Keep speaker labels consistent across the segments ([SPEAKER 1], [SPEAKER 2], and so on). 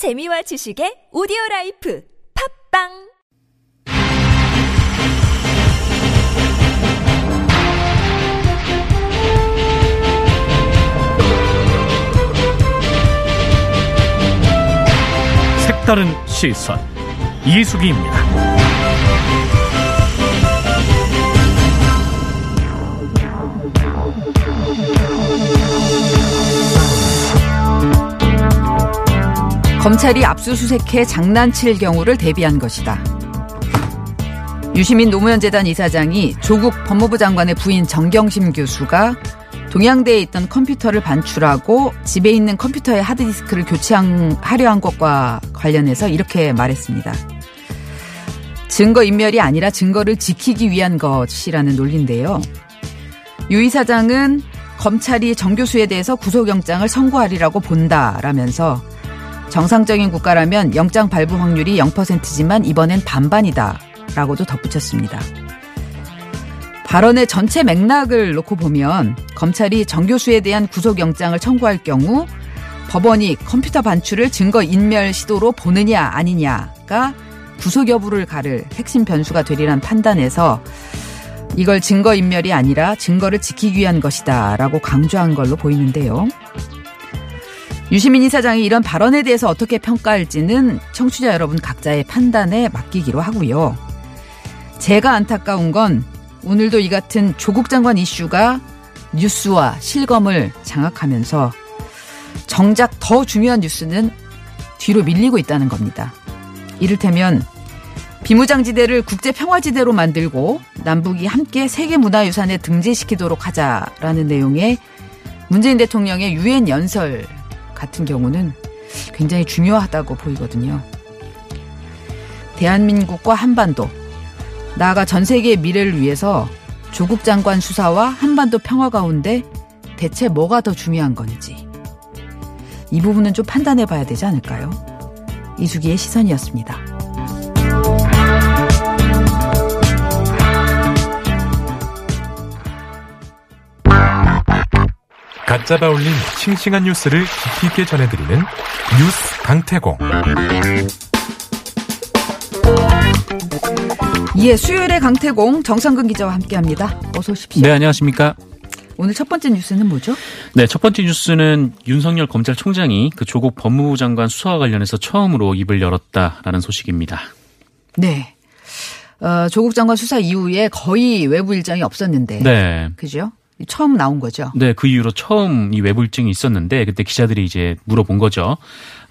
[SPEAKER 1] 재미와 지식의 오디오 라이프 팝빵
[SPEAKER 2] 색다른 시선 이수기입니다.
[SPEAKER 3] 검찰이 압수수색해 장난칠 경우를 대비한 것이다. 유시민 노무현재단 이사장이 조국 법무부 장관의 부인 정경심 교수가 동양대에 있던 컴퓨터를 반출하고 집에 있는 컴퓨터의 하드디스크를 교체하려 한 것과 관련해서 이렇게 말했습니다. 증거 인멸이 아니라 증거를 지키기 위한 것이라는 논리인데요. 유 이사장은 검찰이 정 교수에 대해서 구속영장을 선고하리라고 본다라면서 정상적인 국가라면 영장 발부 확률이 0%지만 이번엔 반반이다 라고도 덧붙였습니다. 발언의 전체 맥락을 놓고 보면 검찰이 정 교수에 대한 구속영장을 청구할 경우 법원이 컴퓨터 반출을 증거 인멸 시도로 보느냐 아니냐가 구속 여부를 가를 핵심 변수가 되리란 판단에서 이걸 증거 인멸이 아니라 증거를 지키기 위한 것이다 라고 강조한 걸로 보이는데요. 유시민 이사장이 이런 발언에 대해서 어떻게 평가할지는 청취자 여러분 각자의 판단에 맡기기로 하고요. 제가 안타까운 건 오늘도 이 같은 조국 장관 이슈가 뉴스와 실검을 장악하면서 정작 더 중요한 뉴스는 뒤로 밀리고 있다는 겁니다. 이를테면 비무장지대를 국제평화지대로 만들고 남북이 함께 세계문화유산에 등재시키도록 하자라는 내용의 문재인 대통령의 유엔 연설 같은 경우는 굉장히 중요하다고 보이거든요. 대한민국과 한반도, 나아가 전 세계의 미래를 위해서 조국 장관 수사와 한반도 평화 가운데 대체 뭐가 더 중요한 건지 이 부분은 좀 판단해 봐야 되지 않을까요? 이수기의 시선이었습니다.
[SPEAKER 4] 갓 잡아 올린 싱싱한 뉴스를 깊이 있게 전해드리는 뉴스 강태공.
[SPEAKER 3] 예, 수요일에 강태공 정상근 기자와 함께합니다. 어서 오십시오.
[SPEAKER 2] 네, 안녕하십니까?
[SPEAKER 3] 오늘 첫 번째 뉴스는 뭐죠?
[SPEAKER 2] 네, 첫 번째 뉴스는 윤석열 검찰총장이 그 조국 법무부 장관 수사와 관련해서 처음으로 입을 열었다라는 소식입니다.
[SPEAKER 3] 네. 어, 조국 장관 수사 이후에 거의 외부 일정이 없었는데.
[SPEAKER 2] 네.
[SPEAKER 3] 그죠? 처음 나온 거죠.
[SPEAKER 2] 네, 그 이후로 처음 이 일정이 있었는데 그때 기자들이 이제 물어본 거죠.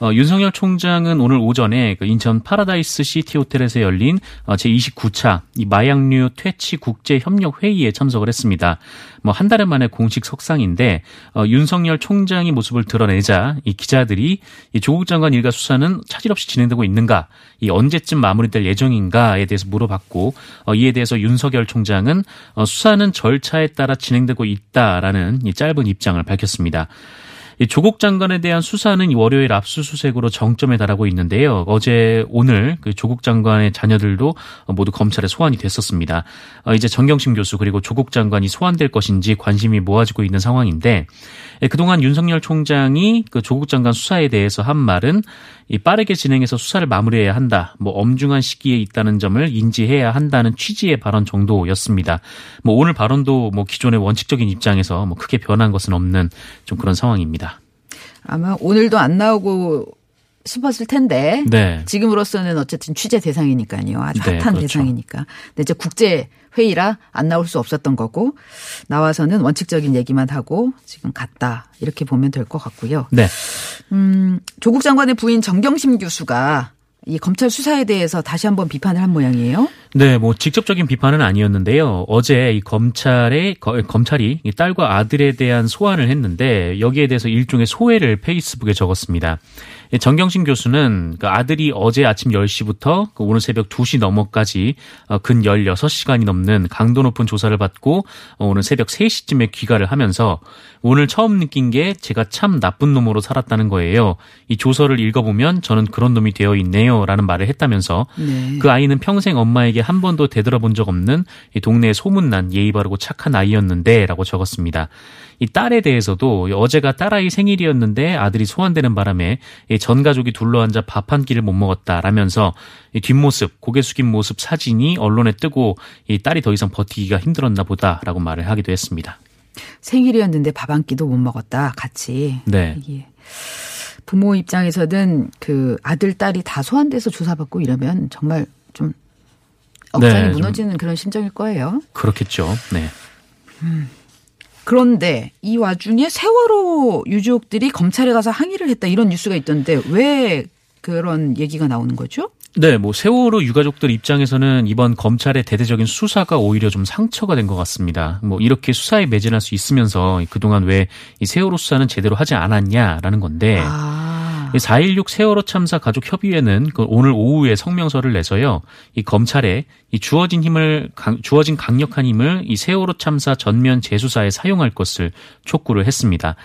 [SPEAKER 2] 어, 윤석열 총장은 오늘 오전에 그 인천 파라다이스 시티 호텔에서 열린 어, 제29차 이 마약류 퇴치 국제 협력 회의에 참석을 했습니다. 뭐 한달 만에 공식 석상인데 어, 윤석열 총장이 모습을 드러내자 이 기자들이 이 조국 장관 일가 수사는 차질 없이 진행되고 있는가, 이 언제쯤 마무리될 예정인가에 대해서 물어봤고 어, 이에 대해서 윤석열 총장은 어, 수사는 절차에 따라 진행되고 있다라는 이 짧은 입장을 밝혔습니다. 조국 장관에 대한 수사는 월요일 압수수색으로 정점에 달하고 있는데요. 어제 오늘 그 조국 장관의 자녀들도 모두 검찰에 소환이 됐었습니다. 어, 이제 정경심 교수 그리고 조국 장관이 소환될 것인지 관심이 모아지고 있는 상황인데 예, 그동안 윤석열 총장이 그 조국 장관 수사에 대해서 한 말은 이 빠르게 진행해서 수사를 마무리해야 한다. 뭐 엄중한 시기에 있다는 점을 인지해야 한다는 취지의 발언 정도였습니다. 뭐 오늘 발언도 뭐 기존의 원칙적인 입장에서 뭐 크게 변한 것은 없는 좀 그런 상황입니다.
[SPEAKER 3] 아마 오늘도 안 나오고 싶었을 텐데
[SPEAKER 2] 네.
[SPEAKER 3] 지금으로서는 어쨌든 취재 대상이니까요. 아주
[SPEAKER 2] 네,
[SPEAKER 3] 핫한
[SPEAKER 2] 그렇죠.
[SPEAKER 3] 대상이니까. 근데 이제 국제 회의라 안 나올 수 없었던 거고 나와서는 원칙적인 얘기만 하고 지금 갔다 이렇게 보면 될 것 같고요.
[SPEAKER 2] 네.
[SPEAKER 3] 음, 조국 장관의 부인 정경심 교수가 이 검찰 수사에 대해서 다시 한번 비판을 한 모양이에요.
[SPEAKER 2] 네, 뭐 직접적인 비판은 아니었는데요. 어제 이 검찰의 거- 검찰이 이 딸과 아들에 대한 소환을 했는데 여기에 대해서 일종의 소회를 페이스북에 적었습니다. 이 정경심 교수는 그 아들이 어제 아침 10시부터 그 오늘 새벽 2시 넘어까지 어, 근 16시간이 넘는 강도 높은 조사를 받고 어, 오늘 새벽 3시쯤에 귀가를 하면서 오늘 처음 느낀 게 제가 참 나쁜 놈으로 살았다는 거예요. 이 조서를 읽어보면 저는 그런 놈이 되어 있네요. 라는 말을 했다면서
[SPEAKER 3] 네.
[SPEAKER 2] 그 아이는 평생 엄마에게 한 번도 되돌아본 적 없는 이 동네에 소문난 예의 바르고 착한 아이였는데 라고 적었습니다. 이 딸에 대해서도 어제가 딸아이 생일이었는데 아들이 소환되는 바람에 전 가족이 둘러앉아 밥 한 끼를 못 먹었다라면서 이 뒷모습, 고개 숙인 모습 사진이 언론에 뜨고 이 딸이 더 이상 버티기가 힘들었나 보다라고 말을 하기도 했습니다.
[SPEAKER 3] 생일이었는데 밥 한 끼도 못 먹었다. 같이.
[SPEAKER 2] 네.
[SPEAKER 3] 이게 부모 입장에서는 그 아들 딸이 다 소환돼서 조사받고 이러면 정말 좀 억장이
[SPEAKER 2] 네, 좀-
[SPEAKER 3] 무너지는 그런 심정일 거예요.
[SPEAKER 2] 그렇겠죠. 네.
[SPEAKER 3] 그런데 이 와중에 세월호 유족들이 검찰에 가서 항의를 했다 이런 뉴스가 있던데 왜 그런 얘기가 나오는 거죠?
[SPEAKER 2] 네, 뭐 세월호 유가족들 입장에서는 이번 검찰의 대대적인 수사가 오히려 좀 상처가 된 것 같습니다. 뭐 이렇게 수사에 매진할 수 있으면서 그동안 왜 이 세월호 수사는 제대로 하지 않았냐라는 건데
[SPEAKER 3] 아.
[SPEAKER 2] 4.16 세월호 참사 가족 협의회는 그 오늘 오후에 성명서를 내서요. 이 검찰에 이 주어진 힘을 강- 주어진 강력한 힘을 이 세월호 참사 전면 재수사에 사용할 것을 촉구를 했습니다.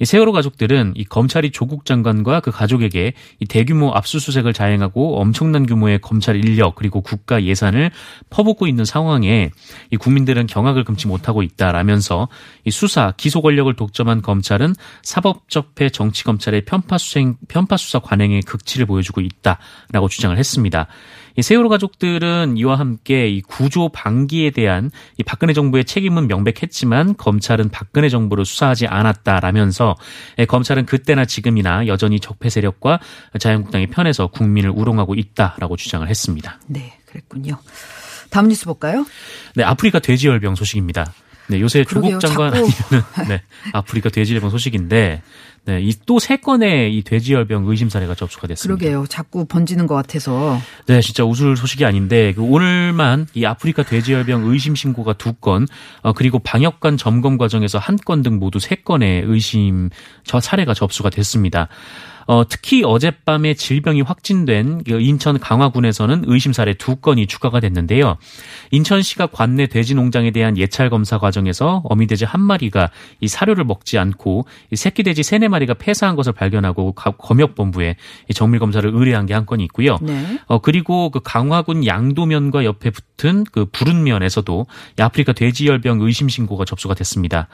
[SPEAKER 2] 이 세월호 가족들은 이 검찰이 조국 장관과 그 가족에게 이 대규모 압수수색을 자행하고 엄청난 규모의 검찰 인력 그리고 국가 예산을 퍼붓고 있는 상황에 이 국민들은 경악을 금치 못하고 있다라면서 이 수사 기소 권력을 독점한 검찰은 사법적폐 정치 검찰의 편파 수행 편파 수사 관행의 극치를 보여주고 있다라고 주장을 했습니다. 이 세월호 가족들은 이와 함께 이 구조 방기에 대한 이 박근혜 정부의 책임은 명백했지만 검찰은 박근혜 정부를 수사하지 않았다라면서 예, 검찰은 그때나 지금이나 여전히 적폐 세력과 자유한국당의 편에서 국민을 우롱하고 있다라고 주장을 했습니다.
[SPEAKER 3] 네, 그랬군요. 다음 뉴스 볼까요?
[SPEAKER 2] 네, 아프리카 돼지열병 소식입니다. 네, 요새. 조국 장관
[SPEAKER 3] 자꾸-
[SPEAKER 2] 아니면은 네, 아프리카 돼지열병 소식인데 네, 이 또 세 건의 이 돼지열병 의심 사례가 접수가 됐습니다.
[SPEAKER 3] 그러게요. 자꾸 번지는 것 같아서.
[SPEAKER 2] 네, 진짜 웃을 소식이 아닌데 그 오늘만 이 아프리카 돼지열병 의심 신고가 두 건, 어, 그리고 방역관 점검 과정에서 한 건 등 모두 세 건의 의심 저 사례가 접수가 됐습니다. 어, 특히 어젯밤에 질병이 확진된 그 인천 강화군에서는 의심 사례 두 건이 추가가 됐는데요. 인천시가 관내 돼지 농장에 대한 예찰 검사 과정에서 어미 돼지 한 마리가 이 사료를 먹지 않고 이 새끼 돼지 세네 마리가 폐사한 것을 발견하고 가- 검역본부에 이 정밀 검사를 의뢰한 게 한 건이 있고요.
[SPEAKER 3] 네.
[SPEAKER 2] 어 그리고 그 강화군 양도면과 옆에 붙은 그 부른면에서도 이 아프리카 돼지열병 의심 신고가 접수가 됐습니다.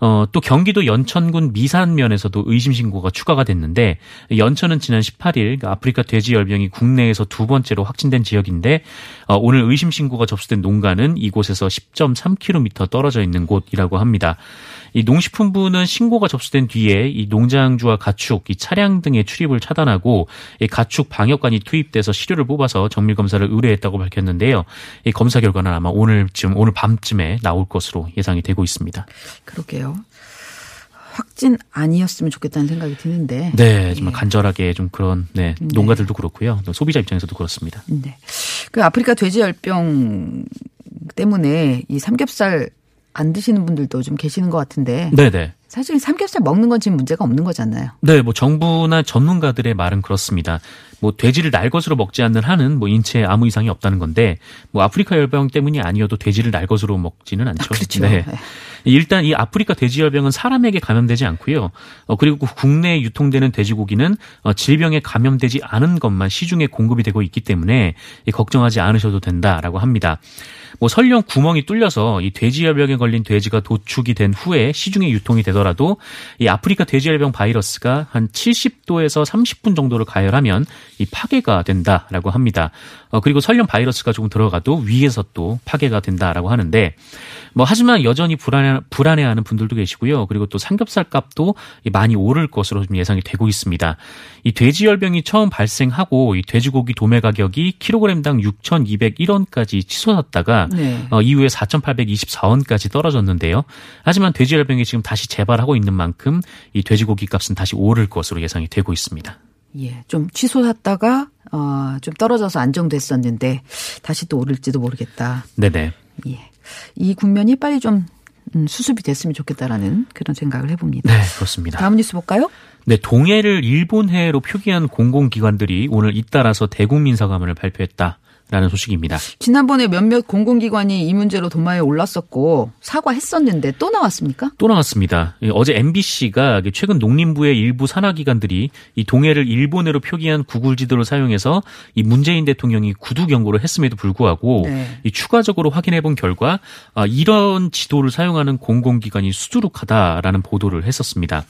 [SPEAKER 2] 어, 또 경기도 연천군 미산면에서도 의심 신고가 추가가 됐는데 연천은 지난 18일 그 아프리카 돼지 열병이 국내에서 두 번째로 확진된 지역인데 어, 오늘 의심 신고가 접수된 농가는 이곳에서 10.3km 떨어져 있는 곳이라고 합니다. 이 농식품부는 신고가 접수된 뒤에 이 농장주와 가축, 이 차량 등의 출입을 차단하고 이 가축 방역관이 투입돼서 시료를 뽑아서 정밀 검사를 의뢰했다고 밝혔는데요. 이 검사 결과는 아마 오늘쯤 오늘 밤쯤에 나올 것으로 예상이 되고 있습니다.
[SPEAKER 3] 그러게요. 확진 아니었으면 좋겠다는 생각이 드는데.
[SPEAKER 2] 네, 정말
[SPEAKER 3] 예.
[SPEAKER 2] 간절하게 좀 그런 네, 농가들도 그렇고요. 또 소비자 입장에서도 그렇습니다.
[SPEAKER 3] 네. 그 아프리카 돼지열병 때문에 이 삼겹살 안 드시는 분들도 좀 계시는 것 같은데
[SPEAKER 2] 네, 네.
[SPEAKER 3] 사실 삼겹살 먹는 건 지금 문제가 없는 거잖아요.
[SPEAKER 2] 네, 뭐 정부나 전문가들의 말은 그렇습니다. 뭐 돼지를 날 것으로 먹지 않는 한은 뭐 인체에 아무 이상이 없다는 건데 뭐 아프리카 열병 때문이 아니어도 돼지를 날 것으로 먹지는 않죠.
[SPEAKER 3] 그렇죠.
[SPEAKER 2] 네.
[SPEAKER 3] 네.
[SPEAKER 2] 일단 이 아프리카 돼지 열병은 사람에게 감염되지 않고요. 어, 그리고 국내에 유통되는 돼지고기는 어, 질병에 감염되지 않은 것만 시중에 공급이 되고 있기 때문에 이 걱정하지 않으셔도 된다라고 합니다. 뭐 설령 구멍이 뚫려서 이 돼지열병에 걸린 돼지가 도축이 된 후에 시중에 유통이 되더라도 이 아프리카 돼지열병 바이러스가 한 70도에서 30분 정도를 가열하면 이 파괴가 된다라고 합니다. 어, 그리고 설령 바이러스가 조금 들어가도 위에서 또 파괴가 된다라고 하는데 뭐 하지만 여전히 불안해 불안해하는 분들도 계시고요. 그리고 또 삼겹살 값도 많이 오를 것으로 좀 예상이 되고 있습니다. 이 돼지열병이 처음 발생하고 이 돼지고기 도매 가격이 킬로그램당 6,201원까지 치솟았다가
[SPEAKER 3] 네.
[SPEAKER 2] 어, 이후에 4,824원까지 떨어졌는데요. 하지만 돼지열병이 지금 다시 재발하고 있는 만큼 이 돼지고기 값은 다시 오를 것으로 예상이 되고 있습니다.
[SPEAKER 3] 예, 좀 치솟았다가 어, 좀 떨어져서 안정됐었는데 다시 또 오를지도 모르겠다.
[SPEAKER 2] 네네.
[SPEAKER 3] 예, 이 국면이 빨리 좀 음, 수습이 됐으면 좋겠다라는 그런 생각을 해봅니다.
[SPEAKER 2] 네, 그렇습니다.
[SPEAKER 3] 다음 뉴스 볼까요?
[SPEAKER 2] 네, 동해를 일본해로 표기한 공공기관들이 오늘 잇따라서 대국민 사과문을 발표했다. 라는 소식입니다.
[SPEAKER 3] 지난번에 몇몇 공공기관이 이 문제로 도마에 올랐었고 사과했었는데 또 나왔습니까?
[SPEAKER 2] 또 나왔습니다. 예, 어제 MBC가 최근 농림부의 일부 산하기관들이 이 동해를 일본해로 표기한 구글 지도를 사용해서 이 문재인 대통령이 구두 경고를 했음에도 불구하고
[SPEAKER 3] 네.
[SPEAKER 2] 이 추가적으로 확인해 본 결과 아, 이런 지도를 사용하는 공공기관이 수두룩하다라는 보도를 했었습니다.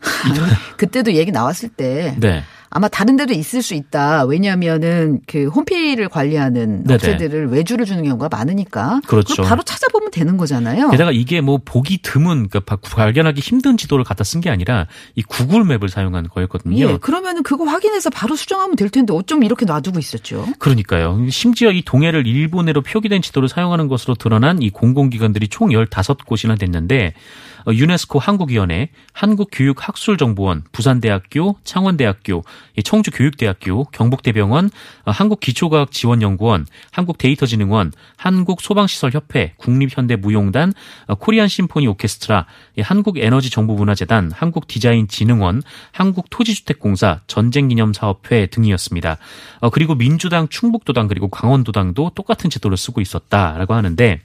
[SPEAKER 3] 그때도 얘기 나왔을 때
[SPEAKER 2] 네.
[SPEAKER 3] 아마 다른 데도 있을 수 있다. 왜냐하면은 그 홈페이지를 관리하는
[SPEAKER 2] 네네.
[SPEAKER 3] 업체들을 외주를 주는 경우가 많으니까.
[SPEAKER 2] 그렇죠.
[SPEAKER 3] 바로 찾아보면 되는 거잖아요.
[SPEAKER 2] 게다가 이게 뭐 보기 드문 그러니까 바- 발견하기 힘든 지도를 갖다 쓴 게 아니라 이 구글 맵을 사용한 거였거든요.
[SPEAKER 3] 예, 그러면은 그거 확인해서 바로 수정하면 될 텐데 어쩜 이렇게 놔두고 있었죠?
[SPEAKER 2] 그러니까요. 심지어 이 동해를 일본해로 표기된 지도를 사용하는 것으로 드러난 이 공공기관들이 총 15곳이나 됐는데 어, 유네스코 한국위원회, 한국교육학술정보원, 부산대학교, 창원대학교, 이 청주교육대학교, 경북대병원, 어, 한국기초과학지원연구원, 한국데이터진흥원, 한국소방시설협회, 국립현대무용단, 어, 코리안 심포니 오케스트라, 이 한국에너지정보문화재단, 한국디자인진흥원, 한국토지주택공사, 전쟁기념사업회 등이었습니다. 어, 그리고 민주당, 충북도당 그리고 강원도당도 똑같은 지도를 쓰고 있었다라고 하는데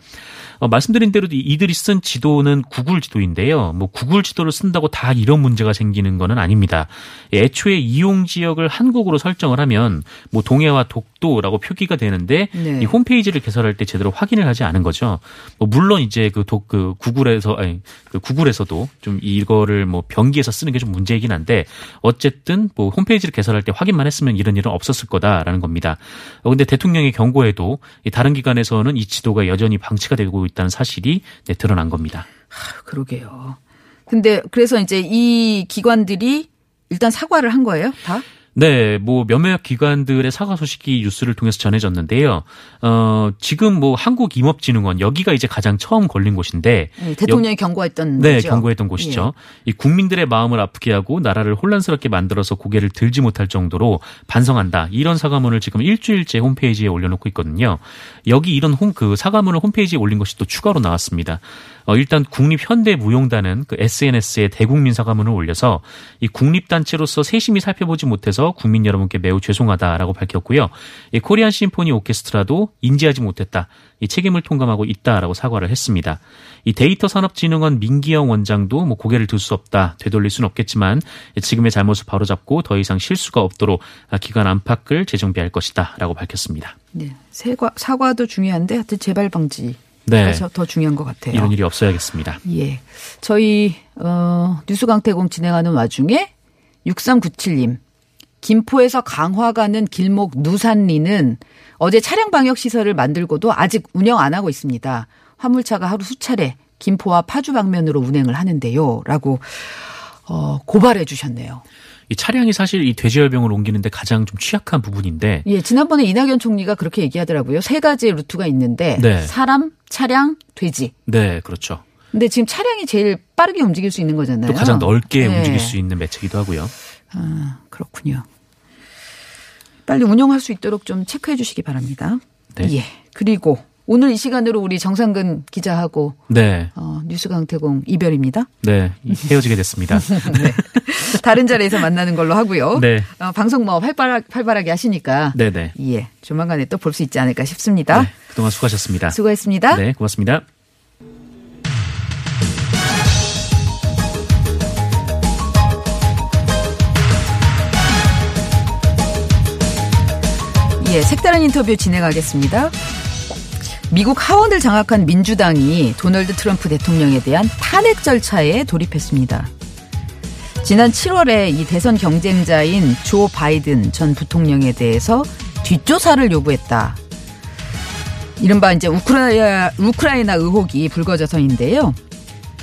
[SPEAKER 2] 어, 말씀드린 대로 이- 이들이 쓴 지도는 구글 지도인 데요. 뭐 구글 지도를 쓴다고 다 이런 문제가 생기는 거는 아닙니다. 애초에 이용 지역을 한국으로 설정을 하면 뭐 동해와 독도라고 표기가 되는데
[SPEAKER 3] 네.
[SPEAKER 2] 이 홈페이지를 개설할 때 제대로 확인을 하지 않은 거죠. 뭐 물론 이제 그, 독, 그 구글에서 아니 그 구글에서도 좀 이거를 뭐 변기해서 쓰는 게 좀 문제이긴 한데 어쨌든 뭐 홈페이지를 개설할 때 확인만 했으면 이런 일은 없었을 거다라는 겁니다. 어, 근데 대통령의 경고에도 이 다른 기관에서는 이 지도가 여전히 방치가 되고 있다는 사실이 네, 드러난 겁니다.
[SPEAKER 3] 그러게요. 근데 그래서 이제 이 기관들이 일단 사과를 한 거예요, 다?
[SPEAKER 2] 네, 뭐 몇몇 기관들의 사과 소식이 뉴스를 통해서 전해졌는데요. 어, 지금 뭐 한국임업진흥원 여기가 이제 가장 처음 걸린 곳인데
[SPEAKER 3] 네, 대통령이 경고했던
[SPEAKER 2] 네,
[SPEAKER 3] 거죠. 예.
[SPEAKER 2] 경고했던 곳이죠. 이 국민들의 마음을 아프게 하고 나라를 혼란스럽게 만들어서 고개를 들지 못할 정도로 반성한다. 이런 사과문을 지금 일주일째 홈페이지에 올려놓고 있거든요. 여기 이런 홈, 그 사과문을 홈페이지에 올린 것이 또 추가로 나왔습니다. 어, 일단 국립현대무용단은 그 SNS에 대국민 사과문을 올려서 이 국립단체로서 세심히 살펴보지 못해서 국민 여러분께 매우 죄송하다라고 밝혔고요. 이 코리안 심포니 오케스트라도 인지하지 못했다. 이 책임을 통감하고 있다라고 사과를 했습니다. 이 데이터 산업진흥원 민기영 원장도 뭐 고개를 들 수 없다, 되돌릴 수는 없겠지만 지금의 잘못을 바로잡고 더 이상 실수가 없도록 기관 안팎을 재정비할 것이다라고 밝혔습니다.
[SPEAKER 3] 네. 사과, 사과도 중요한데 하여튼 재발 방지가
[SPEAKER 2] 네,
[SPEAKER 3] 더 중요한 것 같아요.
[SPEAKER 2] 이런 일이 없어야겠습니다.
[SPEAKER 3] 예. 저희 어 뉴스 강태공 진행하는 와중에 6397님 김포에서 강화 가는 길목 누산리는 어제 차량 방역 시설을 만들고도 아직 운영 안 하고 있습니다. 화물차가 하루 수차례 김포와 파주 방면으로 운행을 하는데요 라고 어 고발해 주셨네요.
[SPEAKER 2] 이 차량이 사실 이 돼지열병을 옮기는데 가장 좀 취약한 부분인데
[SPEAKER 3] 예, 지난번에 이낙연 총리가 그렇게 얘기하더라고요. 세 가지 루트가 있는데
[SPEAKER 2] 네.
[SPEAKER 3] 사람, 차량, 돼지.
[SPEAKER 2] 네, 그렇죠.
[SPEAKER 3] 근데 지금 차량이 제일 빠르게 움직일 수 있는 거잖아요.
[SPEAKER 2] 또 가장 넓게
[SPEAKER 3] 네.
[SPEAKER 2] 움직일 수 있는 매체기도 하고요.
[SPEAKER 3] 아, 그렇군요. 빨리 운영할 수 있도록 좀 체크해 주시기 바랍니다.
[SPEAKER 2] 네.
[SPEAKER 3] 예. 그리고 오늘 이 시간으로 우리 정상근 기자하고
[SPEAKER 2] 네,
[SPEAKER 3] 어, 뉴스 강태공 이별입니다.
[SPEAKER 2] 네, 헤어지게 됐습니다.
[SPEAKER 3] 네. 다른 자리에서 만나는 걸로 하고요.
[SPEAKER 2] 네.
[SPEAKER 3] 어, 방송 뭐 활발하, 활발하게 하시니까
[SPEAKER 2] 네, 네.
[SPEAKER 3] 예, 조만간에 또 볼 수 있지 않을까 싶습니다.
[SPEAKER 2] 네, 그동안 수고하셨습니다.
[SPEAKER 3] 수고했습니다.
[SPEAKER 2] 네, 고맙습니다.
[SPEAKER 3] 예, 색다른 인터뷰 진행하겠습니다. 미국 하원을 장악한 민주당이 도널드 트럼프 대통령에 대한 탄핵 절차에 돌입했습니다. 지난 7월에 이 대선 경쟁자인 조 바이든 전 부통령에 대해서 뒷조사를 요구했다. 이른바 이제 우크라이나, 우크라이나 의혹이 불거져서인데요.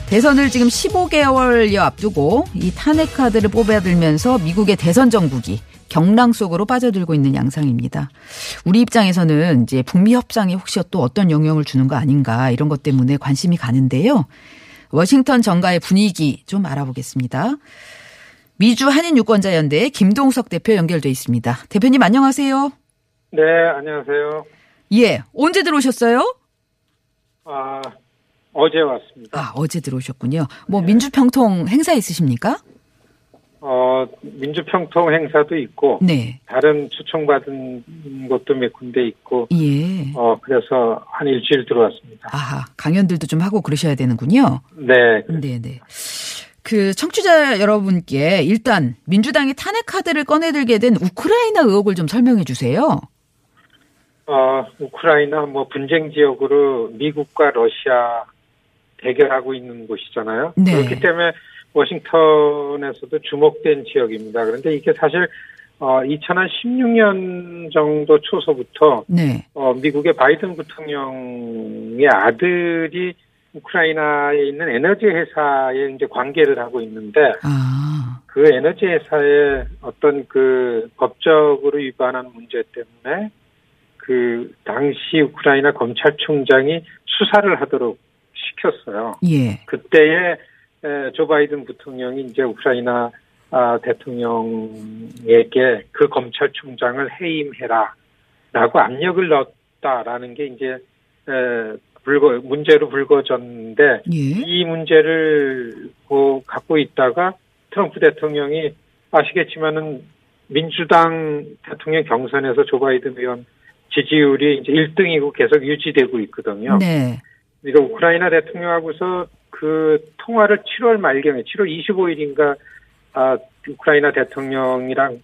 [SPEAKER 3] 대선을 지금 15개월여 앞두고 이 탄핵 카드를 뽑아들면서 미국의 대선 정국이 경랑 속으로 빠져들고 있는 양상입니다. 우리 입장에서는 이제 북미 협상에 혹시 또 어떤 영향을 주는 거 아닌가 이런 것 때문에 관심이 가는데요. 워싱턴 정가의 분위기 좀 알아보겠습니다. 미주 한인 유권자 연대 김동석 대표 연결돼 있습니다. 대표님 안녕하세요.
[SPEAKER 5] 네, 안녕하세요.
[SPEAKER 3] 예, 언제 들어오셨어요?
[SPEAKER 5] 아, 어제 왔습니다.
[SPEAKER 3] 아, 어제 들어오셨군요. 뭐 민주평통 행사 있으십니까?
[SPEAKER 5] 어, 민주평통 행사도 있고,
[SPEAKER 3] 네.
[SPEAKER 5] 다른 초청받은 곳도 몇 군데 있고,
[SPEAKER 3] 예.
[SPEAKER 5] 어, 그래서 한 일주일 들어왔습니다.
[SPEAKER 3] 아하, 강연들도 좀 하고 그러셔야 되는군요.
[SPEAKER 5] 네,
[SPEAKER 3] 네, 네. 그 청취자 여러분께 일단 민주당이 탄핵 카드를 꺼내들게 된 우크라이나 의혹을 좀 설명해 주세요.
[SPEAKER 5] 어, 우크라이나 뭐 분쟁 지역으로 미국과 러시아 대결하고 있는 곳이잖아요.
[SPEAKER 3] 네.
[SPEAKER 5] 그렇기 때문에 워싱턴에서도 주목된 지역입니다. 그런데 이게 사실 어, 2016년 정도 초서부터
[SPEAKER 3] 네.
[SPEAKER 5] 어, 미국의 바이든 부통령의 아들이 우크라이나에 있는 에너지 회사에 이제 관계를 하고 있는데
[SPEAKER 3] 아,
[SPEAKER 5] 그 에너지 회사의 어떤 그 법적으로 위반한 문제 때문에 그 당시 우크라이나 검찰총장이 수사를 하도록 시켰어요.
[SPEAKER 3] 예.
[SPEAKER 5] 그때에 에, 조 바이든 부통령이 이제 우크라이나 아, 대통령에게 그 검찰총장을 해임해라라고 압력을 넣었다라는 게 이제 에, 불거 문제로 불거졌는데
[SPEAKER 3] 예.
[SPEAKER 5] 이 문제를 고- 갖고 있다가 트럼프 대통령이 아시겠지만은 민주당 대통령 경선에서 조 바이든 의원 지지율이 이제 1등이고 계속 유지되고 있거든요.
[SPEAKER 3] 네.
[SPEAKER 5] 그러니까 우크라이나 대통령하고서 그 통화를 7월 말경에 7월 25일인가 아, 우크라이나 대통령이랑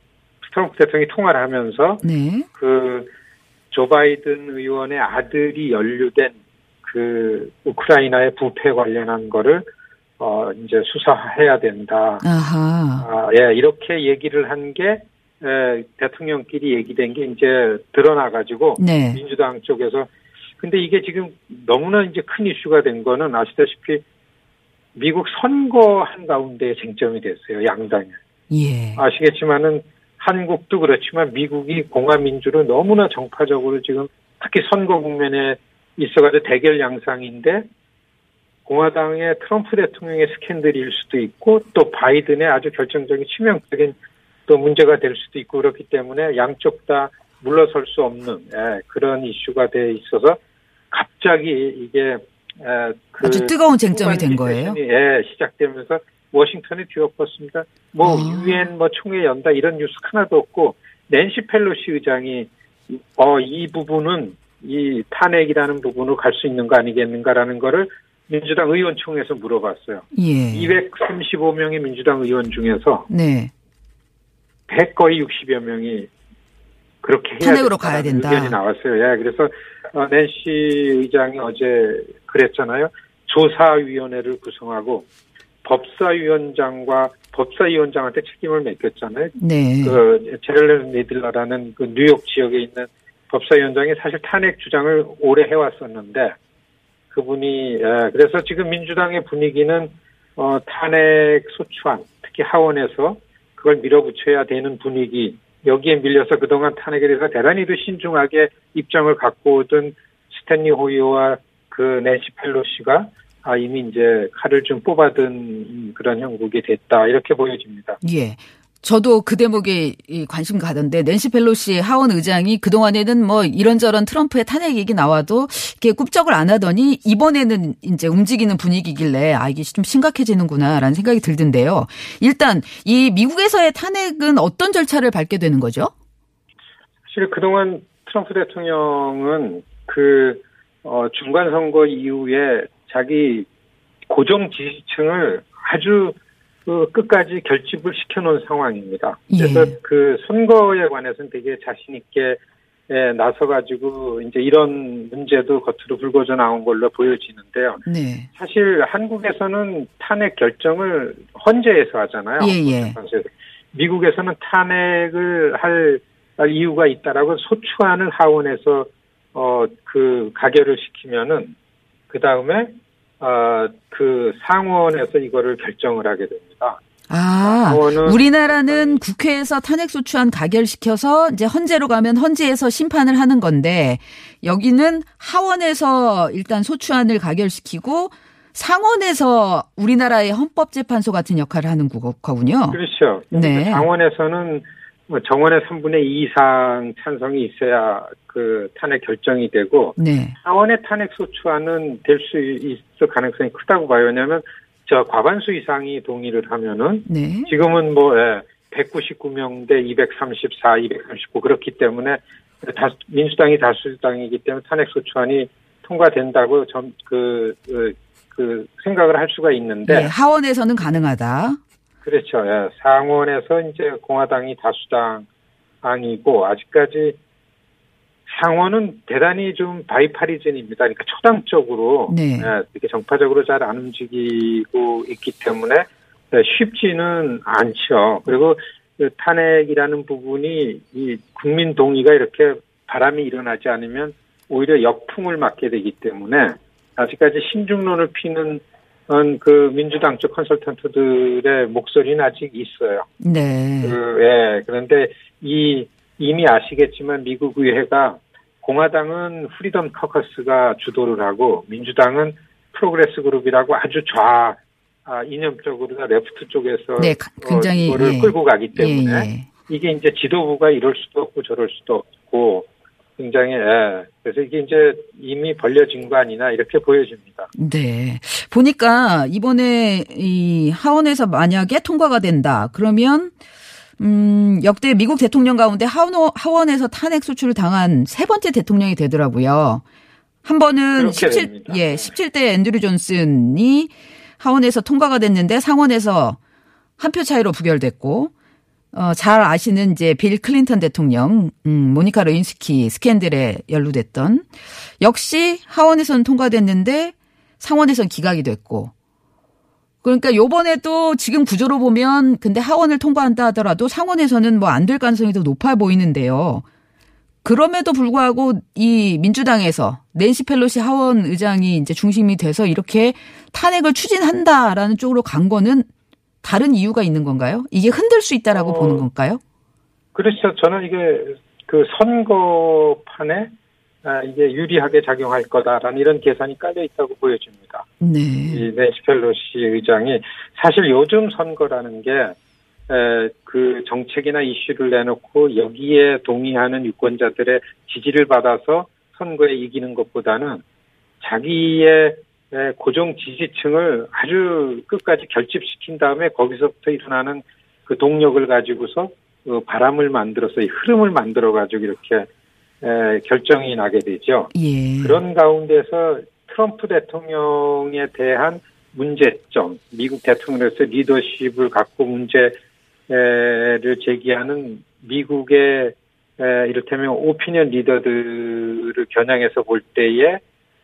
[SPEAKER 5] 트럼프 대통령이 통화를 하면서
[SPEAKER 3] 네.
[SPEAKER 5] 그조 바이든 의원의 아들이 연루된 그 우크라이나의 부패 관련한 거를 어 이제 수사해야 된다.
[SPEAKER 3] 아하.
[SPEAKER 5] 아, 예, 이렇게 얘기를 한게 대통령끼리 얘기된 게 이제 드러나 가지고
[SPEAKER 3] 네.
[SPEAKER 5] 민주당 쪽에서 근데 이게 지금 너무나 이제 큰 이슈가 된 거는 아시다시피 미국 선거 한 가운데 쟁점이 됐어요 양당에
[SPEAKER 3] 예.
[SPEAKER 5] 아시겠지만은 한국도 그렇지만 미국이 공화민주로 너무나 정파적으로 지금 특히 선거 국면에 있어가지고 대결 양상인데 공화당의 트럼프 대통령의 스캔들일 수도 있고 또 바이든의 아주 결정적인 치명적인 또 문제가 될 수도 있고 그렇기 때문에 양쪽 다 물러설 수 없는 예, 그런 이슈가 돼 있어서 갑자기 이게 에, 그
[SPEAKER 3] 아주 뜨거운 쟁점이 된 거예요.
[SPEAKER 5] 예, 시작되면서 워싱턴에 뒤엎었습니다. 뭐
[SPEAKER 3] 아.
[SPEAKER 5] 유엔 뭐 총회 연다 이런 뉴스 하나도 없고 낸시 펠로시 의장이 어 이 부분은 이 탄핵이라는 부분으로 갈 수 있는 거 아니겠는가라는 거를 민주당 의원총회에서 물어봤어요.
[SPEAKER 3] 예.
[SPEAKER 5] 235명의 민주당 의원 중에서
[SPEAKER 3] 네.
[SPEAKER 5] 100 거의 60여 명이 그렇게 해야
[SPEAKER 3] 탄핵으로 가야 된다.
[SPEAKER 5] 의견이 나왔어요. 예, 그래서 어, 낸시 의장이 어제 그랬잖아요. 조사위원회를 구성하고 법사위원장과 법사위원장한테 책임을 맡겼잖아요.
[SPEAKER 3] 네.
[SPEAKER 5] 그 제럴렌 네들러라는 그 뉴욕 지역에 있는 법사위원장이 사실 탄핵 주장을 오래 해왔었는데 그분이 예, 그래서 지금 민주당의 분위기는 어, 탄핵 소추안 특히 하원에서 그걸 밀어붙여야 되는 분위기 여기에 밀려서 그동안 탄핵에 대해서 대단히도 신중하게 입장을 갖고 오던 스탠리 호이오와 그 낸시 펠로시가 아, 이미 이제 칼을 좀 뽑아든 그런 형국이 됐다 이렇게 보여집니다.
[SPEAKER 3] 예. 저도 그 대목에 이 관심 가던데 낸시 펠로시 하원 의장이 그동안에는 뭐 이런저런 트럼프의 탄핵 얘기 나와도 이렇게 굽적을 안 하더니 이번에는 이제 움직이는 분위기길래 아 이게 좀 심각해지는구나라는 생각이 들던데요. 일단 이 미국에서의 탄핵은 어떤 절차를 밟게 되는 거죠?
[SPEAKER 5] 사실 그동안 트럼프 대통령은 그 어, 중간 선거 이후에 자기 고정 지지층을 아주 그 끝까지 결집을 시켜놓은 상황입니다. 그래서
[SPEAKER 3] 예.
[SPEAKER 5] 그 선거에 관해서는 되게 자신 있게 예, 나서가지고 이제 이런 문제도 겉으로 불거져 나온 걸로 보여지는데요.
[SPEAKER 3] 네.
[SPEAKER 5] 사실 한국에서는 탄핵 결정을 헌재에서 하잖아요.
[SPEAKER 3] 예, 예.
[SPEAKER 5] 미국에서는 탄핵을 할, 할 이유가 있다라고 소추안을 하원에서 어 그 가결을 시키면은 그 다음에 어 그 상원에서 이거를 결정을 하게 됩니다.
[SPEAKER 3] 아, 우리나라는 국회에서 탄핵소추안 가결시켜서 이제 헌재로 가면 헌재에서 심판을 하는 건데 여기는 하원에서 일단 소추안을 가결시키고 상원에서 우리나라의 헌법재판소 같은 역할을 하는 거- 거군요.
[SPEAKER 5] 그렇죠.
[SPEAKER 3] 네.
[SPEAKER 5] 상원에서는 뭐 정원의 3분의 2 이상 찬성이 있어야 그 탄핵 결정이 되고
[SPEAKER 3] 네.
[SPEAKER 5] 하원의 탄핵 소추안은 될 수 있을 가능성이 크다고 봐요. 왜냐하면 저 과반수 이상이 동의를 하면은
[SPEAKER 3] 네.
[SPEAKER 5] 지금은 뭐 199명 대 234, 239 그렇기 때문에 다수, 민주당이 다수당이기 때문에 탄핵 소추안이 통과된다고 전그 그, 그 생각을 할 수가 있는데
[SPEAKER 3] 네. 하원에서는 가능하다.
[SPEAKER 5] 그렇죠. 예. 상원에서 이제 공화당이 다수당이고 아직까지 상원은 대단히 좀 바이파리즌입니다. 그러니까 초당적으로
[SPEAKER 3] 네.
[SPEAKER 5] 예, 이렇게 정파적으로 잘 안 움직이고 있기 때문에 예, 쉽지는 않죠. 그리고 그 탄핵이라는 부분이 이 국민 동의가 이렇게 바람이 일어나지 않으면 오히려 역풍을 맞게 되기 때문에 아직까지 신중론을 피는 음, 그 민주당 쪽 컨설턴트들의 목소리는 아직 있어요.
[SPEAKER 3] 네.
[SPEAKER 5] 그, 예, 그런데 이 이미 아시겠지만 미국 의회가 공화당은 Freedom Caucus가 주도를 하고 민주당은 Progress 그룹이라고 아주 좌 아, 이념적으로 left 쪽에서
[SPEAKER 3] 네, 가- 굉장히,
[SPEAKER 5] 어, 이거를
[SPEAKER 3] 예.
[SPEAKER 5] 끌고 가기 때문에
[SPEAKER 3] 예, 예.
[SPEAKER 5] 이게 이제 지도부가 이럴 수도 없고 저럴 수도 없고 굉장히 예. 그래서 이게 이제 이미 벌려진 거 아니나 이렇게 보여집니다.
[SPEAKER 3] 네. 보니까 이번에 이 하원에서 만약에 통과가 된다. 그러면 음, 역대 미국 대통령 가운데 하원, 하원에서 탄핵 소추를 당한 세 번째 대통령이 되더라고요. 한 번은
[SPEAKER 5] 그렇게
[SPEAKER 3] 17,
[SPEAKER 5] 됩니다.
[SPEAKER 3] 예, 17대 앤드류 존슨이 하원에서 통과가 됐는데 상원에서 한 표 차이로 부결됐고 어, 잘 아시는 이제 빌 클린턴 대통령, 음, 모니카 르윈스키 스캔들에 연루됐던 역시 하원에서는 통과됐는데 상원에서는 기각이 됐고 그러니까 요번에도 지금 구조로 보면 근데 하원을 통과한다 하더라도 상원에서는 뭐 안 될 가능성이 더 높아 보이는데요. 그럼에도 불구하고 이 민주당에서 낸시 펠로시 하원 의장이 이제 중심이 돼서 이렇게 탄핵을 추진한다라는 쪽으로 간 거는 다른 이유가 있는 건가요? 이게 흔들 수 있다라고
[SPEAKER 5] 어,
[SPEAKER 3] 보는 건가요?
[SPEAKER 5] 그렇죠. 저는 이게 그 선거판에 아, 이게 유리하게 작용할 거다라는 이런 계산이 깔려 있다고 보여집니다.
[SPEAKER 3] 네.
[SPEAKER 5] 이 낸시 펠로시 의장이 사실 요즘 선거라는 게 에, 그 정책이나 이슈를 내놓고 여기에 동의하는 유권자들의 지지를 받아서 선거에 이기는 것보다는 자기의 에, 고정 지지층을 아주 끝까지 결집시킨 다음에 거기서부터 일어나는 그 동력을 가지고서 그 바람을 만들어서 이 흐름을 만들어 가지고 이렇게 에, 결정이 나게 되죠.
[SPEAKER 3] 예.
[SPEAKER 5] 그런 가운데서 트럼프 대통령에 대한 문제점, 미국 대통령으로서 리더십을 갖고 문제를 제기하는 미국의 에, 이를테면 오피니언 리더들을 겨냥해서 볼 때에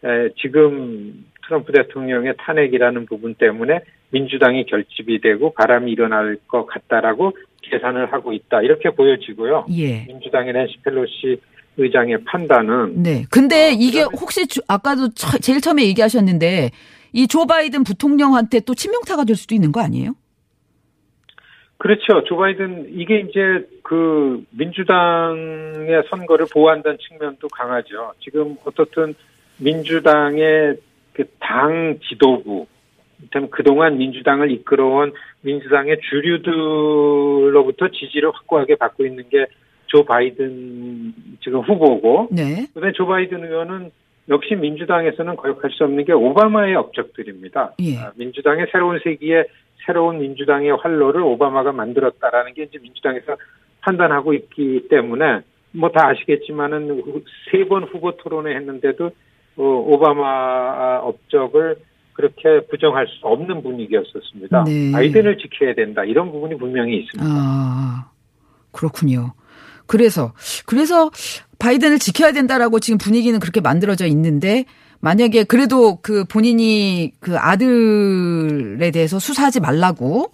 [SPEAKER 5] 에, 지금 트럼프 대통령의 탄핵이라는 부분 때문에 민주당이 결집이 되고 바람이 일어날 것 같다라고 계산을 하고 있다 이렇게 보여지고요.
[SPEAKER 3] 예.
[SPEAKER 5] 민주당의 낸시 펠로시 의장의 판단은
[SPEAKER 3] 네. 근데
[SPEAKER 5] 어,
[SPEAKER 3] 이게 혹시 주- 아까도 처- 제일 처음에 얘기하셨는데 이 조 바이든 부통령한테 또 치명타가 될 수도 있는 거 아니에요?
[SPEAKER 5] 그렇죠. 조 바이든 이게 이제 그 민주당의 선거를 보호한다는 측면도 강하죠. 지금 어떻든 민주당의 그 당 지도부, 참 그동안 민주당을 이끌어온 민주당의 주류들로부터 지지를 확고하게 받고 있는 게 조 바이든 지금 후보고,
[SPEAKER 3] 네.
[SPEAKER 5] 그다음에 조 바이든 의원은 역시 민주당에서는 거역할 수 없는 게 오바마의 업적들입니다.
[SPEAKER 3] 예.
[SPEAKER 5] 아, 민주당의 새로운 세기에 새로운 민주당의 활로를 오바마가 만들었다라는 게 이제 민주당에서 판단하고 있기 때문에 뭐 다 아시겠지만은 세 번 후보 토론회 했는데도 어, 오바마 업적을 그렇게 부정할 수 없는 분위기였었습니다.
[SPEAKER 3] 네.
[SPEAKER 5] 바이든을 지켜야 된다 이런 부분이 분명히 있습니다.
[SPEAKER 3] 아, 그렇군요. 그래서, 그래서 바이든을 지켜야 된다라고 지금 분위기는 그렇게 만들어져 있는데, 만약에 그래도 그 본인이 그 아들에 대해서 수사하지 말라고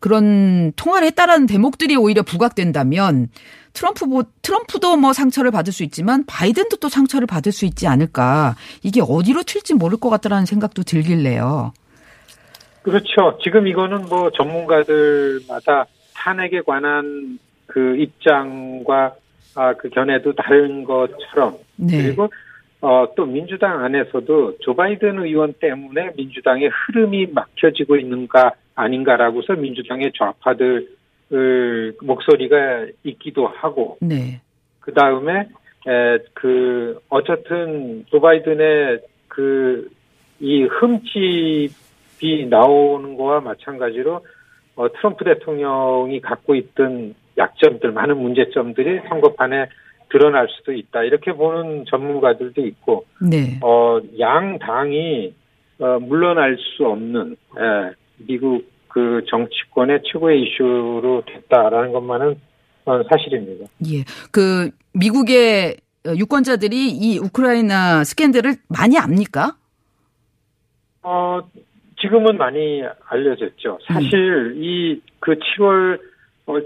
[SPEAKER 3] 그런 통화를 했다라는 대목들이 오히려 부각된다면 트럼프, 뭐, 트럼프도 뭐 상처를 받을 수 있지만 바이든도 또 상처를 받을 수 있지 않을까. 이게 어디로 튈지 모를 것 같다라는 생각도 들길래요.
[SPEAKER 5] 그렇죠. 지금 이거는 뭐 전문가들마다 탄핵에 관한 그 입장과 아, 그 견해도 다른 것처럼
[SPEAKER 3] 네.
[SPEAKER 5] 그리고 어, 또 민주당 안에서도 조 바이든 의원 때문에 민주당의 흐름이 막혀지고 있는가 아닌가라고서 민주당의 좌파들 목소리가 있기도 하고
[SPEAKER 3] 네.
[SPEAKER 5] 그 다음에 그 어쨌든 조 바이든의 그 이 흠집이 나오는 거와 마찬가지로 어, 트럼프 대통령이 갖고 있던 약점들 많은 문제점들이 선거판에 드러날 수도 있다 이렇게 보는 전문가들도 있고
[SPEAKER 3] 네.
[SPEAKER 5] 어, 양 당이 어, 물러날 수 없는 예, 미국 그 정치권의 최고의 이슈로 됐다라는 것만은 어, 사실입니다.
[SPEAKER 3] 예. 그 미국의 유권자들이 이 우크라이나 스캔들을 많이 압니까?
[SPEAKER 5] 어, 지금은 많이 알려졌죠. 사실 이그 7월 어,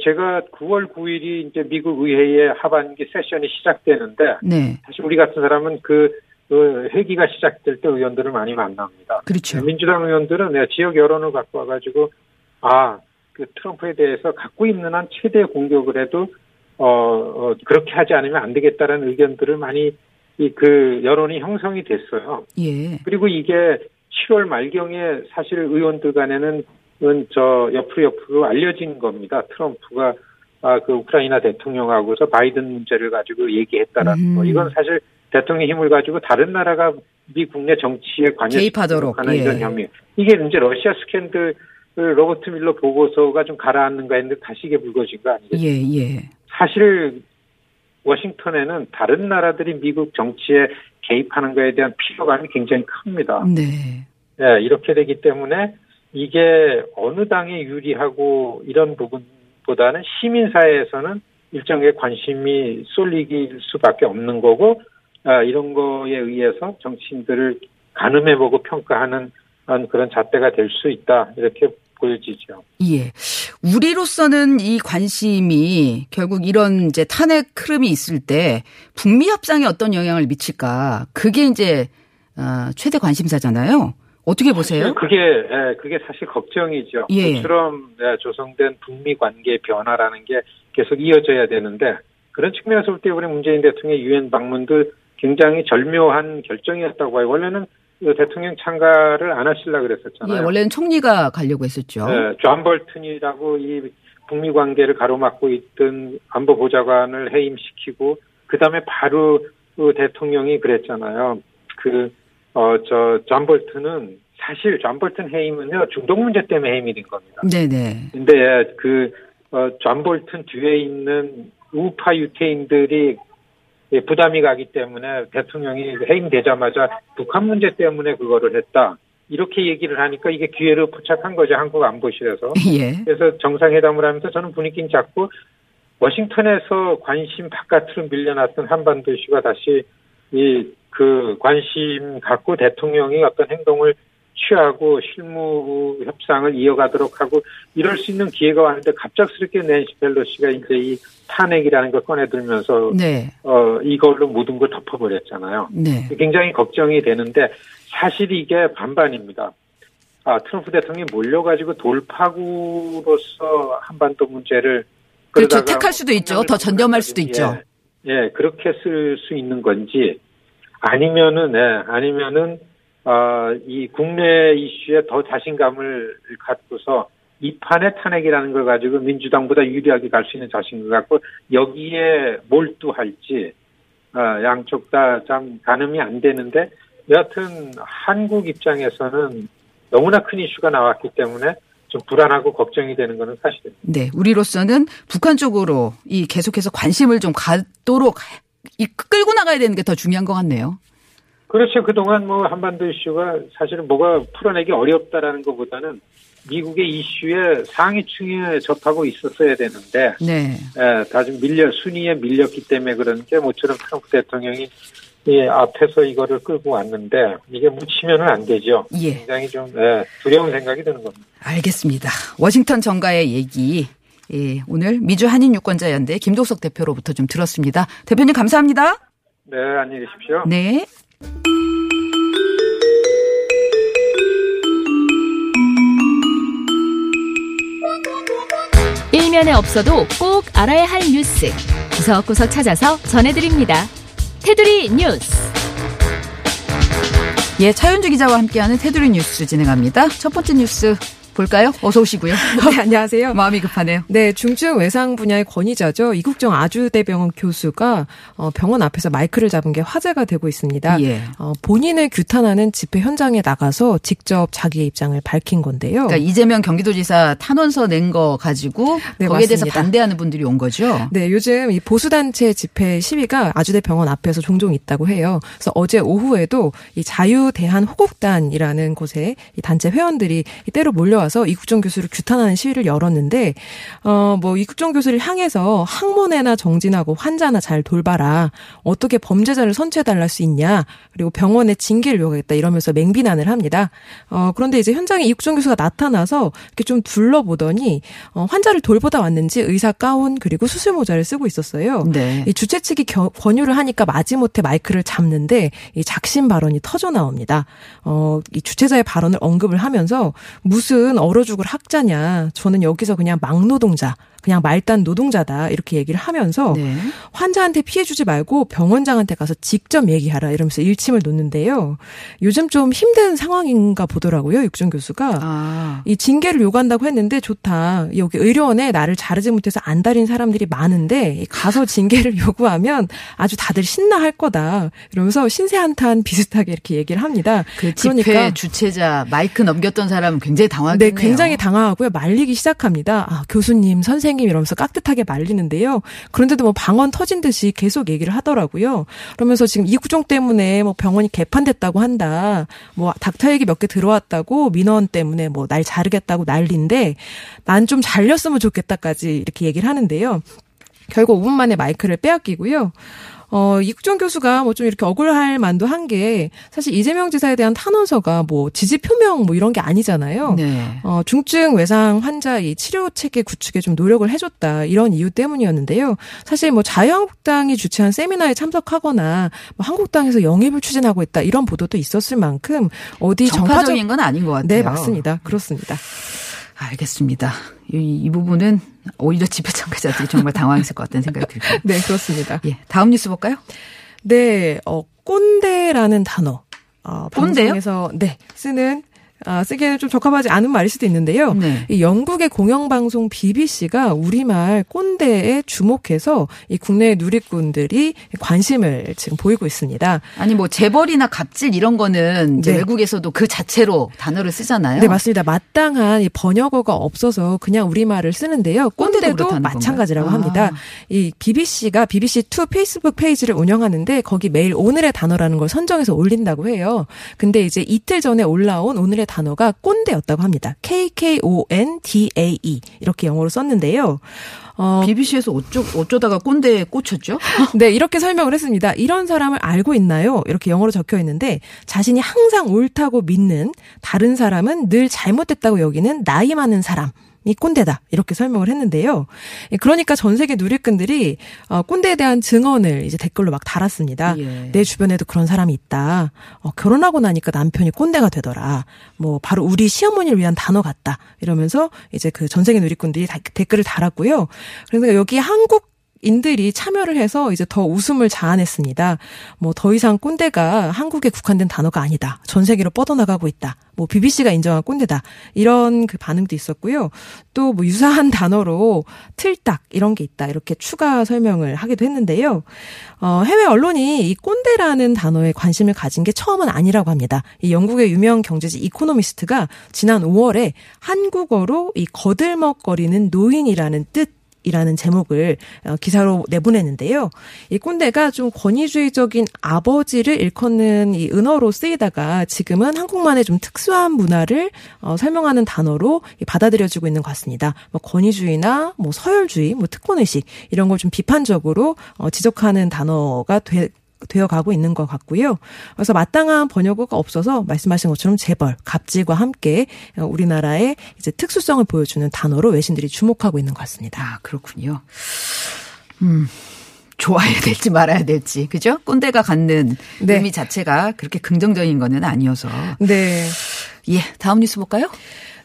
[SPEAKER 5] 제가 9월 9일이 이제 미국 의회의 하반기 세션이 시작되는데
[SPEAKER 3] 네.
[SPEAKER 5] 사실 우리 같은 사람은 그, 그 회기가 시작될 때 의원들을 많이 만납니다.
[SPEAKER 3] 그렇죠.
[SPEAKER 5] 민주당 의원들은 내 지역 여론을 갖고 와가지고 아, 그 트럼프에 대해서 갖고 있는 한 최대 공격을 해도 어, 어 그렇게 하지 않으면 안 되겠다라는 의견들을 많이 이 그 여론이 형성이 됐어요.
[SPEAKER 3] 예.
[SPEAKER 5] 그리고 이게 7월 말경에 사실 의원들 간에는 은저 옆으로 옆으로 알려진 겁니다. 트럼프가 아, 그 우크라이나 대통령하고서 바이든 문제를 가지고 얘기했다라는
[SPEAKER 3] 음.
[SPEAKER 5] 거. 이건 사실 대통령 힘을 가지고 다른 나라가 미 국내 정치에 관여
[SPEAKER 3] 개입하도록,
[SPEAKER 5] 하는
[SPEAKER 3] 예.
[SPEAKER 5] 이런 혐의. 이게 이제 러시아 스캔들 로버트 밀러 보고서가 좀 가라앉는가 했는데 다시 이게 불거진 거 아니겠어요?
[SPEAKER 3] 예, 예.
[SPEAKER 5] 사실 워싱턴에는 다른 나라들이 미국 정치에 개입하는 거에 대한 피로감이 굉장히 큽니다.
[SPEAKER 3] 네.
[SPEAKER 5] 예, 이렇게 되기 때문에 이게 어느 당에 유리하고 이런 부분보다는 시민사회에서는 일정의 관심이 쏠리길 수밖에 없는 거고, 아, 이런 거에 의해서 정치인들을 가늠해보고 평가하는 그런 잣대가 될 수 있다. 이렇게 보여지죠.
[SPEAKER 3] 예. 우리로서는 이 관심이 결국 이런 이제 탄핵 흐름이 있을 때 북미 협상에 어떤 영향을 미칠까? 그게 이제 어, 최대 관심사잖아요. 어떻게 보세요?
[SPEAKER 5] 그게 예, 그게 사실 걱정이죠.
[SPEAKER 3] 예.
[SPEAKER 5] 그처럼 예, 조성된 북미 관계 변화라는 게 계속 이어져야 되는데 그런 측면에서 볼때 우리 문재인 대통령의 유엔 방문도 굉장히 절묘한 결정이었다고 봐요. 원래는 그 대통령 참가를 안 하시려고 그랬었잖아요.
[SPEAKER 3] 예, 원래는 총리가 가려고 했었죠.
[SPEAKER 5] 예, 존 볼튼이라고 이 북미 관계를 가로막고 있던 안보 보좌관을 해임시키고 그다음에 바로 그 대통령이 그랬잖아요. 그 어 저 존 볼튼은 사실 존 볼튼 해임은요 중동 문제 때문에 해임이 된 겁니다.
[SPEAKER 3] 네네.
[SPEAKER 5] 근데 그 존 볼튼 뒤에 있는 우파 유태인들이 예, 부담이 가기 때문에 대통령이 해임되자마자 북한 문제 때문에 그거를 했다. 이렇게 얘기를 하니까 이게 기회를 포착한 거죠. 한국 안보실에서.
[SPEAKER 3] 예.
[SPEAKER 5] 그래서 정상회담을 하면서 저는 분위기는 작고 워싱턴에서 관심 바깥으로 밀려났던 한반도 이슈가 다시 이 그 관심 갖고 대통령이 어떤 행동을 취하고 실무 협상을 이어가도록 하고 이럴 수 있는 기회가 왔는데 갑작스럽게 낸시 펠로시가 이제 이 탄핵이라는 걸 꺼내들면서
[SPEAKER 3] 네.
[SPEAKER 5] 어 이걸로 모든 걸 덮어버렸잖아요.
[SPEAKER 3] 네.
[SPEAKER 5] 굉장히 걱정이 되는데 사실 이게 반반입니다. 아 트럼프 대통령이 몰려가지고 돌파구로서 한반도 문제를
[SPEAKER 3] 그렇죠. 택할 수도 있죠. 더 전념할 수도 있죠.
[SPEAKER 5] 예, 예, 그렇게 쓸 수 있는 건지 아니면은 예, 아니면은 아, 이 국내 이슈에 더 자신감을 갖고서 이 판의 탄핵이라는 걸 가지고 민주당보다 유리하게 갈 수 있는 자신을 갖고 여기에 몰두할지 아, 양쪽 다 참 가늠이 안 되는데 여하튼 한국 입장에서는 너무나 큰 이슈가 나왔기 때문에 좀 불안하고 걱정이 되는 것은 사실입니다.
[SPEAKER 3] 네. 우리로서는 북한 쪽으로 이 계속해서 관심을 좀 갖도록 이 끌고 나가야 되는 게 더 중요한 것 같네요.
[SPEAKER 5] 그렇죠. 그동안 뭐 한반도 이슈가 사실은 뭐가 풀어내기 어렵다라는 것보다는 미국의 이슈에 상위층에 접하고 있었어야 되는데
[SPEAKER 3] 네.
[SPEAKER 5] 예, 다좀 밀려 순위에 밀렸기 때문에 그런지 모처럼 트럼프 대통령이 이 앞에서 이거를 끌고 왔는데 이게 묻히면은 안 되죠.
[SPEAKER 3] 예.
[SPEAKER 5] 굉장히 좀 예, 두려운 생각이 드는 겁니다.
[SPEAKER 3] 알겠습니다. 워싱턴 정가의 얘기. 예, 오늘 미주 한인 유권자 연대 김도석 대표로부터 좀 들었습니다. 대표님 감사합니다.
[SPEAKER 5] 네, 안녕히 계십시오.
[SPEAKER 3] 네.
[SPEAKER 1] 일면에 없어도 꼭 알아야 할 뉴스 구석구석 찾아서 전해드립니다. 테두리 뉴스.
[SPEAKER 3] 예, 차윤주 기자와 함께하는 테두리 뉴스 진행합니다. 첫 번째 뉴스 볼까요? 어서 오시고요.
[SPEAKER 6] 네, 안녕하세요.
[SPEAKER 3] 마음이 급하네요.
[SPEAKER 6] 네, 중증 외상 분야의 권위자죠. 이국정 아주대병원 교수가 어, 병원 앞에서 마이크를 잡은 게 화제가 되고 있습니다.
[SPEAKER 3] 예.
[SPEAKER 6] 어, 본인을 규탄하는 집회 현장에 나가서 직접 자기의 입장을 밝힌 건데요.
[SPEAKER 3] 그러니까 이재명 경기도지사 탄원서 낸 거 가지고
[SPEAKER 6] 네,
[SPEAKER 3] 거기에 대해서
[SPEAKER 6] 맞습니다.
[SPEAKER 3] 반대하는 분들이 온 거죠.
[SPEAKER 6] 네, 요즘 이 보수단체 집회 시위가 아주대병원 앞에서 종종 있다고 해요. 그래서 어제 오후에도 이 자유대한호국단이라는 곳에 이 단체 회원들이 이 때로 몰려와 몰려와서 이국종 교수를 규탄하는 시위를 열었는데 어뭐 이국종 교수를 향해서 항문에나 정진하고 환자나 잘 돌봐라. 어떻게 범죄자를 선처해 달랄 수 있냐. 그리고 병원에 징계를 요구하겠다 이러면서 맹비난을 합니다. 어 그런데 이제 현장에 이국종 교수가 나타나서 이렇게 좀 둘러보더니 어 환자를 돌보다 왔는지 의사 가운 그리고 수술 모자를 쓰고 있었어요.
[SPEAKER 3] 네.
[SPEAKER 6] 이 주최 측이 겨- 권유를 하니까 마지못해 마이크를 잡는데 이 작심 발언이 터져 나옵니다. 어, 이 주최자의 발언을 언급을 하면서 무슨 얼어 죽을 학자냐. 저는 여기서 그냥 막노동자, 그냥 말단 노동자다. 이렇게 얘기를 하면서
[SPEAKER 3] 네.
[SPEAKER 6] 환자한테 피해 주지 말고 병원장한테 가서 직접 얘기하라 이러면서 일침을 놓는데요. 요즘 좀 힘든 상황인가 보더라고요. 육준 교수가.
[SPEAKER 3] 아.
[SPEAKER 6] 이 징계를 요구한다고 했는데 좋다. 여기 의료원에 나를 자르지 못해서 안달인 사람들이 많은데 가서 징계를 요구하면 아주 다들 신나할 거다. 이러면서 신세한탄 비슷하게 이렇게 얘기를 합니다.
[SPEAKER 3] 그 집회 주최자 마이크 넘겼던 사람은 굉장히
[SPEAKER 6] 네,
[SPEAKER 3] 당황했네요.
[SPEAKER 6] 굉장히 당황하고요. 말리기 시작합니다. 아, 교수님, 선생 님 이러면서 깍듯하게 말리는데요. 그런데도 뭐 방언 터진 듯이 계속 얘기를 하더라고요. 그러면서 지금 이 구종 때문에 뭐 병원이 개판됐다고 한다. 뭐 닥터 얘기 몇 개 들어왔다고 민원 때문에 뭐 날 자르겠다고 난리인데 난 좀 잘렸으면 좋겠다까지 이렇게 얘기를 하는데요. 결국 5분 만에 마이크를 빼앗기고요. 어, 이국정 교수가 뭐 좀 이렇게 억울할 만도 한 게 사실 이재명 지사에 대한 탄원서가 뭐 지지 표명 뭐 이런 게 아니잖아요.
[SPEAKER 3] 네.
[SPEAKER 6] 어, 중증 외상 환자 이 치료 체계 구축에 좀 노력을 해줬다 이런 이유 때문이었는데요. 사실 뭐 자유한국당이 주최한 세미나에 참석하거나 뭐 한국당에서 영입을 추진하고 있다 이런 보도도 있었을 만큼 어디
[SPEAKER 3] 정파적인
[SPEAKER 6] 정파적
[SPEAKER 3] 건 아닌 것 같아요.
[SPEAKER 6] 네 맞습니다. 그렇습니다.
[SPEAKER 3] 알겠습니다. 이, 이 부분은 오히려 집회 참가자들이 정말 당황했을 것 같다는 생각이 들고요.
[SPEAKER 6] 네 그렇습니다.
[SPEAKER 3] 예, 다음 뉴스 볼까요?
[SPEAKER 6] 네, 어, 꼰대라는 단어. 어,
[SPEAKER 3] 꼰대요?
[SPEAKER 6] 방송에서 네 쓰는 아, 쓰기에는 좀 적합하지 않은 말일 수도 있는데요.
[SPEAKER 3] 네.
[SPEAKER 6] 이 영국의 공영방송 BBC가 우리말 꼰대에 주목해서 이 국내 누리꾼들이 관심을 지금 보이고 있습니다.
[SPEAKER 3] 아니 뭐 재벌이나 갑질 이런 거는 이제
[SPEAKER 6] 네.
[SPEAKER 3] 외국에서도 그 자체로 단어를 쓰잖아요.
[SPEAKER 6] 네, 맞습니다. 마땅한 이 번역어가 없어서 그냥 우리말을 쓰는데요.
[SPEAKER 3] 꼰대도
[SPEAKER 6] 마찬가지라고
[SPEAKER 3] 건가요?
[SPEAKER 6] 합니다.
[SPEAKER 3] 아.
[SPEAKER 6] 이 BBC가 BBC2 페이스북 페이지를 운영하는데 거기 매일 오늘의 단어라는 걸 선정해서 올린다고 해요. 근데 이제 이틀 전에 올라온 오늘의 단어가 꼰대였다고 합니다. K-K-O-N-D-A-E 이렇게 영어로 썼는데요. 어,
[SPEAKER 3] BBC에서 어쩌, 어쩌다가 꼰대에 꽂혔죠?
[SPEAKER 6] 네, 이렇게 설명을 했습니다. 이런 사람을 알고 있나요? 이렇게 영어로 적혀 있는데 자신이 항상 옳다고 믿는 다른 사람은 늘 잘못됐다고 여기는 나이 많은 사람. 이 꼰대다 이렇게 설명을 했는데요. 예, 그러니까 전 세계 누리꾼들이 어, 꼰대에 대한 증언을 이제 댓글로 막 달았습니다.
[SPEAKER 3] 예.
[SPEAKER 6] 내 주변에도 그런 사람이 있다. 어, 결혼하고 나니까 남편이 꼰대가 되더라. 뭐 바로 우리 시어머니를 위한 단어 같다. 이러면서 이제 그 전 세계 누리꾼들이 다- 댓글을 달았고요. 그래서 여기 한국 인들이 참여를 해서 이제 더 웃음을 자아냈습니다. 뭐 더 이상 꼰대가 한국에 국한된 단어가 아니다. 전 세계로 뻗어나가고 있다. 뭐 BBC가 인정한 꼰대다. 이런 그 반응도 있었고요. 또 뭐 유사한 단어로 틀딱 이런 게 있다. 이렇게 추가 설명을 하기도 했는데요. 어, 해외 언론이 이 꼰대라는 단어에 관심을 가진 게 처음은 아니라고 합니다. 이 영국의 유명 경제지 이코노미스트가 지난 5월에 한국어로 이 거들먹거리는 노인이라는 뜻 이라는 제목을 어, 기사로 내보냈는데요. 이 꼰대가 좀 권위주의적인 아버지를 일컫는 이 은어로 쓰이다가 지금은 한국만의 좀 특수한 문화를 어, 설명하는 단어로 이 받아들여지고 있는 것 같습니다. 뭐 권위주의나 뭐 서열주의, 뭐 특권의식 이런 걸 좀 비판적으로 어, 지적하는 단어가 돼 되어 가고 있는 것 같고요. 그래서 마땅한 번역어가 없어서 말씀하신 것처럼 재벌, 갑질과 함께 어, 우리나라의 이제 특수성을 보여주는 단어로 외신들이 주목하고 있는 것 같습니다.
[SPEAKER 3] 아, 그렇군요. 음. 좋아해야 될지 말아야 될지. 그죠? 꼰대가 갖는
[SPEAKER 6] 네.
[SPEAKER 3] 의미 자체가 그렇게 긍정적인 거는 아니어서.
[SPEAKER 6] 네.
[SPEAKER 3] 예, 다음 뉴스 볼까요?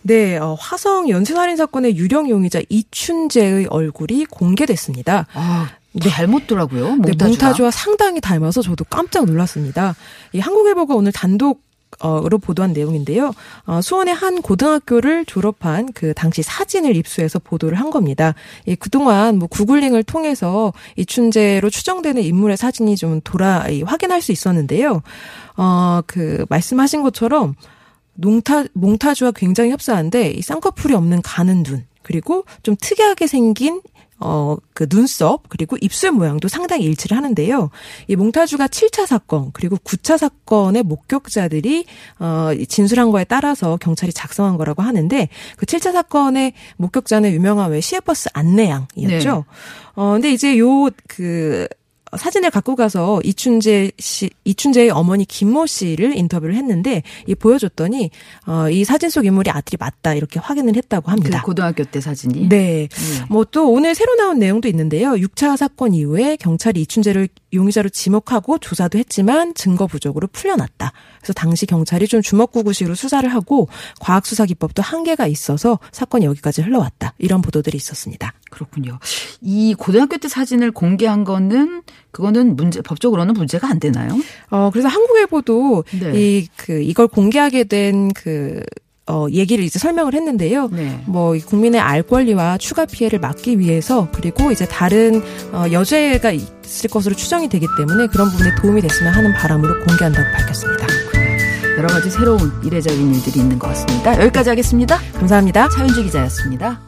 [SPEAKER 6] 네, 어, 화성 연쇄살인 사건의 유령 용의자 이춘재의 얼굴이 공개됐습니다.
[SPEAKER 3] 아,
[SPEAKER 6] 네.
[SPEAKER 3] 닮았더라고요.
[SPEAKER 6] 네,
[SPEAKER 3] 몽타주가.
[SPEAKER 6] 몽타주와 상당히 닮아서 저도 깜짝 놀랐습니다. 이 한국일보가 오늘 단독 어로 보도한 내용인데요. 어, 수원의 한 고등학교를 졸업한 그 당시 사진을 입수해서 보도를 한 겁니다. 이 그동안 뭐 구글링을 통해서 이춘재로 추정되는 인물의 사진이 좀 돌아 이, 확인할 수 있었는데요. 어, 그 말씀하신 것처럼 몽타, 몽타주와 굉장히 흡사한데 이 쌍꺼풀이 없는 가는 눈 그리고 좀 특이하게 생긴 어, 그 눈썹, 그리고 입술 모양도 상당히 일치를 하는데요. 이 몽타주가 7차 사건, 그리고 9차 사건의 목격자들이, 어, 진술한 거에 따라서 경찰이 작성한 거라고 하는데, 그 7차 사건의 목격자는 유명한 왜 시외버스 안내양이었죠.
[SPEAKER 3] 네.
[SPEAKER 6] 어, 근데 이제 요, 그, 사진을 갖고 가서 이춘재 씨, 이춘재의 어머니 김모 씨를 인터뷰를 했는데, 이 보여줬더니, 어, 이 사진 속 인물이 아들이 맞다, 이렇게 확인을 했다고
[SPEAKER 3] 그
[SPEAKER 6] 합니다.
[SPEAKER 3] 고등학교 때 사진이.
[SPEAKER 6] 네. 뭐 또 오늘 새로 나온 내용도 있는데요. 6차 사건 이후에 경찰이 이춘재를 용의자로 지목하고 조사도 했지만 증거 부족으로 풀려났다. 그래서 당시 경찰이 좀 주먹구구식으로 수사를 하고 과학수사 기법도 한계가 있어서 사건이 여기까지 흘러왔다. 이런 보도들이 있었습니다.
[SPEAKER 3] 그렇군요. 이 고등학교 때 사진을 공개한 거는 그거는 문제 법적으로는 문제가 안 되나요?
[SPEAKER 6] 어, 그래서 한국일보도
[SPEAKER 3] 네.
[SPEAKER 6] 이, 그, 이걸 공개하게 된 그, 어, 얘기를 이제 설명을 했는데요.
[SPEAKER 3] 네.
[SPEAKER 6] 뭐, 이 국민의 알 권리와 추가 피해를 막기 위해서 그리고 이제 다른, 어, 여죄가 있을 것으로 추정이 되기 때문에 그런 부분에 도움이 됐으면 하는 바람으로 공개한다고 밝혔습니다.
[SPEAKER 3] 여러 가지 새로운 이례적인 일들이 있는 것 같습니다. 여기까지 하겠습니다.
[SPEAKER 6] 감사합니다.
[SPEAKER 3] 차윤주 기자였습니다.